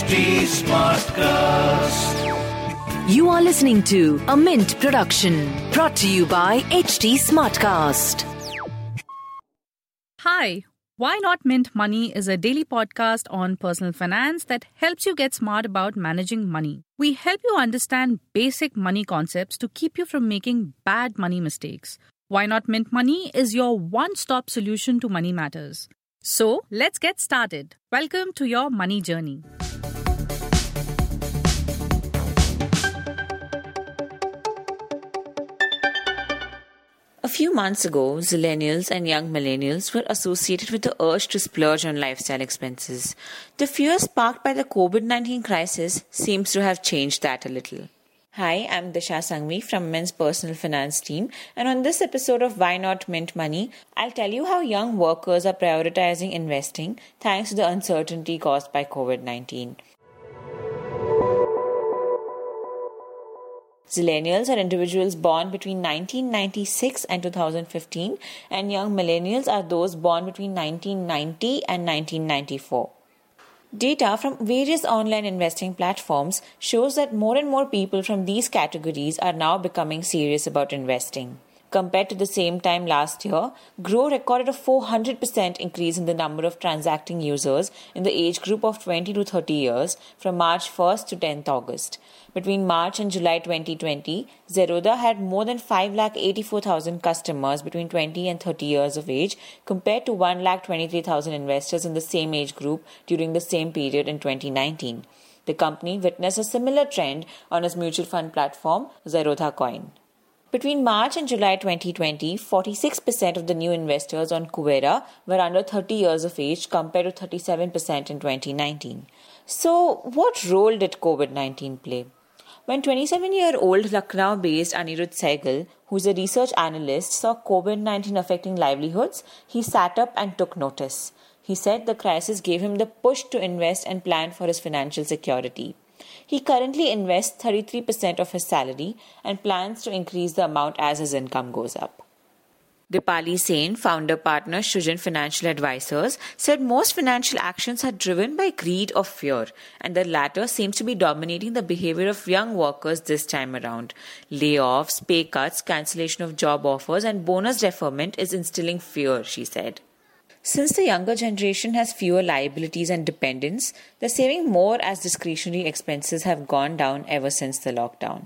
HT Smartcast. You are listening to a Mint production brought to you by HT Smartcast. Hi, Why Not Mint Money is a daily podcast on personal finance that helps you get smart about managing money. We help you understand basic money concepts to keep you from making bad money mistakes. Why Not Mint Money is your one stop solution to money matters. So let's get started. Welcome to your money journey. A few months ago, Zillennials and young millennials were associated with the urge to splurge on lifestyle expenses. The fear sparked by the COVID 19 crisis seems to have changed that a little. Hi, I'm Disha Sanghvi from Mint's personal finance team, and on this episode of Why Not Mint Money, I'll tell you how young workers are prioritizing investing thanks to the uncertainty caused by COVID 19. Zillennials are individuals born between 1996 and 2015, and young millennials are those born between 1990 and 1994. Data from various online investing platforms shows that more and more people from these categories are now becoming serious about investing. Compared to the same time last year, Groww recorded a 400% increase in the number of transacting users in the age group of 20 to 30 years from March 1st to 10th August. Between March and July 2020, Zerodha had more than 5,84,000 customers between 20 and 30 years of age compared to 1,23,000 investors in the same age group during the same period in 2019. The company witnessed a similar trend on its mutual fund platform, Zerodha Coin. Between March and July 2020, 46% of the new investors on Kuvera were under 30 years of age compared to 37% in 2019. So, what role did COVID 19 play? When 27 year old Lucknow based Anirudh Sehgal, who is a research analyst, saw COVID 19 affecting livelihoods, he sat up and took notice. He said the crisis gave him the push to invest and plan for his financial security. He currently invests 33% of his salary and plans to increase the amount as his income goes up. Dipali Sen, founder partner Srujan Financial Advisors, said most financial actions are driven by greed or fear, and the latter seems to be dominating the behavior of young workers this time around. Layoffs, pay cuts, cancellation of job offers, and bonus deferment is instilling fear, she said. Since the younger generation has fewer liabilities and dependents, they're saving more as discretionary expenses have gone down ever since the lockdown.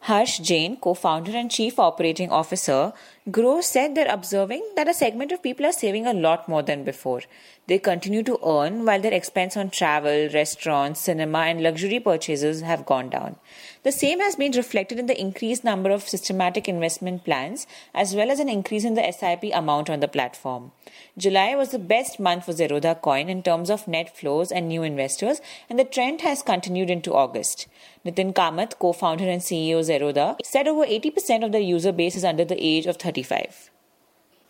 Harsh Jain, co founder and chief operating officer, Groww said they're observing that a segment of people are saving a lot more than before. They continue to earn while their expense on travel, restaurants, cinema, and luxury purchases have gone down. The same has been reflected in the increased number of systematic investment plans as well as an increase in the SIP amount on the platform. July was the best month for Zerodha Coin in terms of net flows and new investors, and the trend has continued into August. Nithin Kamath, co founder and CEO of Zerodha, said over 80% of their user base is under the age of 35.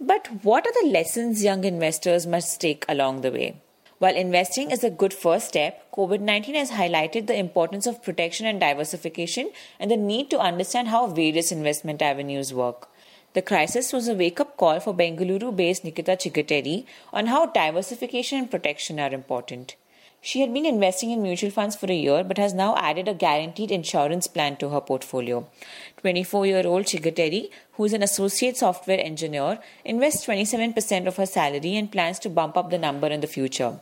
But what are the lessons young investors must take along the way? While investing is a good first step, COVID 19 has highlighted the importance of protection and diversification and the need to understand how various investment avenues work. The crisis was a wake up call for Bengaluru based Nikita Chiggateri on how diversification and protection are important. She had been investing in mutual funds for a year but has now added a guaranteed insurance plan to her portfolio. 24 year old Chiggateri, who is an associate software engineer, invests 27% of her salary and plans to bump up the number in the future.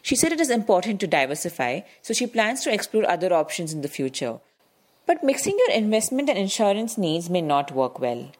She said it is important to diversify, so she plans to explore other options in the future. But mixing your investment and insurance needs may not work well.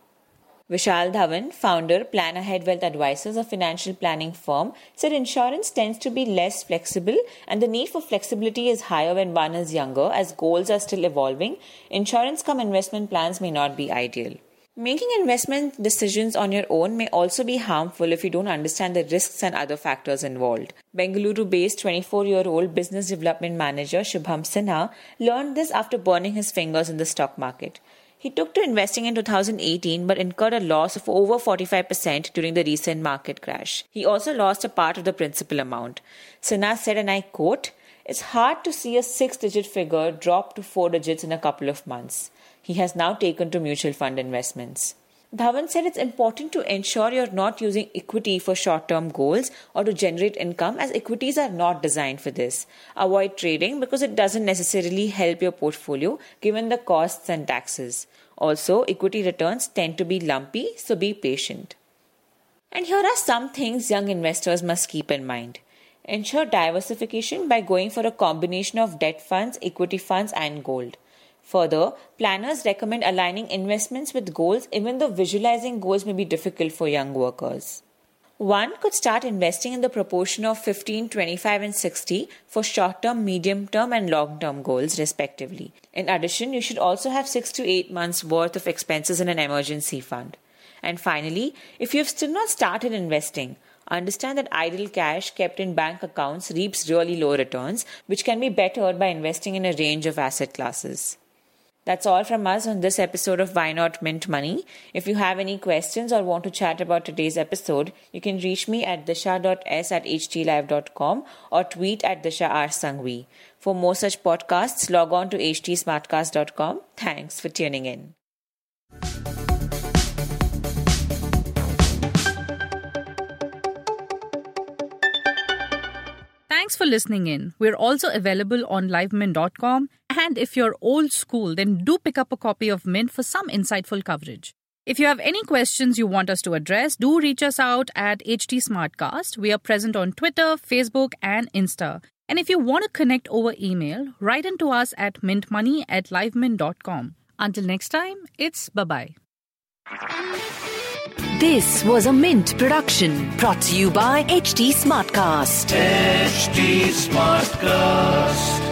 Vishal Dhawan, founder, Plan Ahead Wealth Advisors, a financial planning firm, said insurance tends to be less flexible and the need for flexibility is higher when one is younger as goals are still evolving. Insurance come investment plans may not be ideal. Making investment decisions on your own may also be harmful if you don't understand the risks and other factors involved. Bengaluru based 24 year old business development manager Shubham Sinha learned this after burning his fingers in the stock market. He took to investing in 2018 but incurred a loss of over 45% during the recent market crash. He also lost a part of the principal amount. Sinha said, and I quote, It's hard to see a six digit figure drop to four digits in a couple of months he has now taken to mutual fund investments. Dhawan said it's important to ensure you're not using equity for short term goals or to generate income, as equities are not designed for this. Avoid trading because it doesn't necessarily help your portfolio given the costs and taxes. Also, equity returns tend to be lumpy, so be patient. And here are some things young investors must keep in mind. Ensure diversification by going for a combination of debt funds, equity funds, and gold. Further, planners recommend aligning investments with goals even though visualizing goals may be difficult for young workers. One could start investing in the proportion of 15, 25, and 60 for short term, medium term, and long term goals, respectively. In addition, you should also have 6 to 8 months' worth of expenses in an emergency fund. And finally, if you have still not started investing, understand that idle cash kept in bank accounts reaps really low returns, which can be bettered by investing in a range of asset classes. That's all from us on this episode of Why Not Mint Money. If you have any questions or want to chat about today's episode, you can reach me at disha.s at htlive.com or tweet at disha. For more such podcasts, log on to htsmartcast.com. Thanks for tuning in. Thanks for listening in. We're also available on livemint.com. And if you're old school, then do pick up a copy of Mint for some insightful coverage. If you have any questions you want us to address, do reach us out at HT Smartcast. We are present on Twitter, Facebook, and Insta. And if you want to connect over email, write into us at mintmoney at livemint.com. Until next time, it's bye bye. This was a Mint production brought to you by HT Smartcast. HT Smartcast.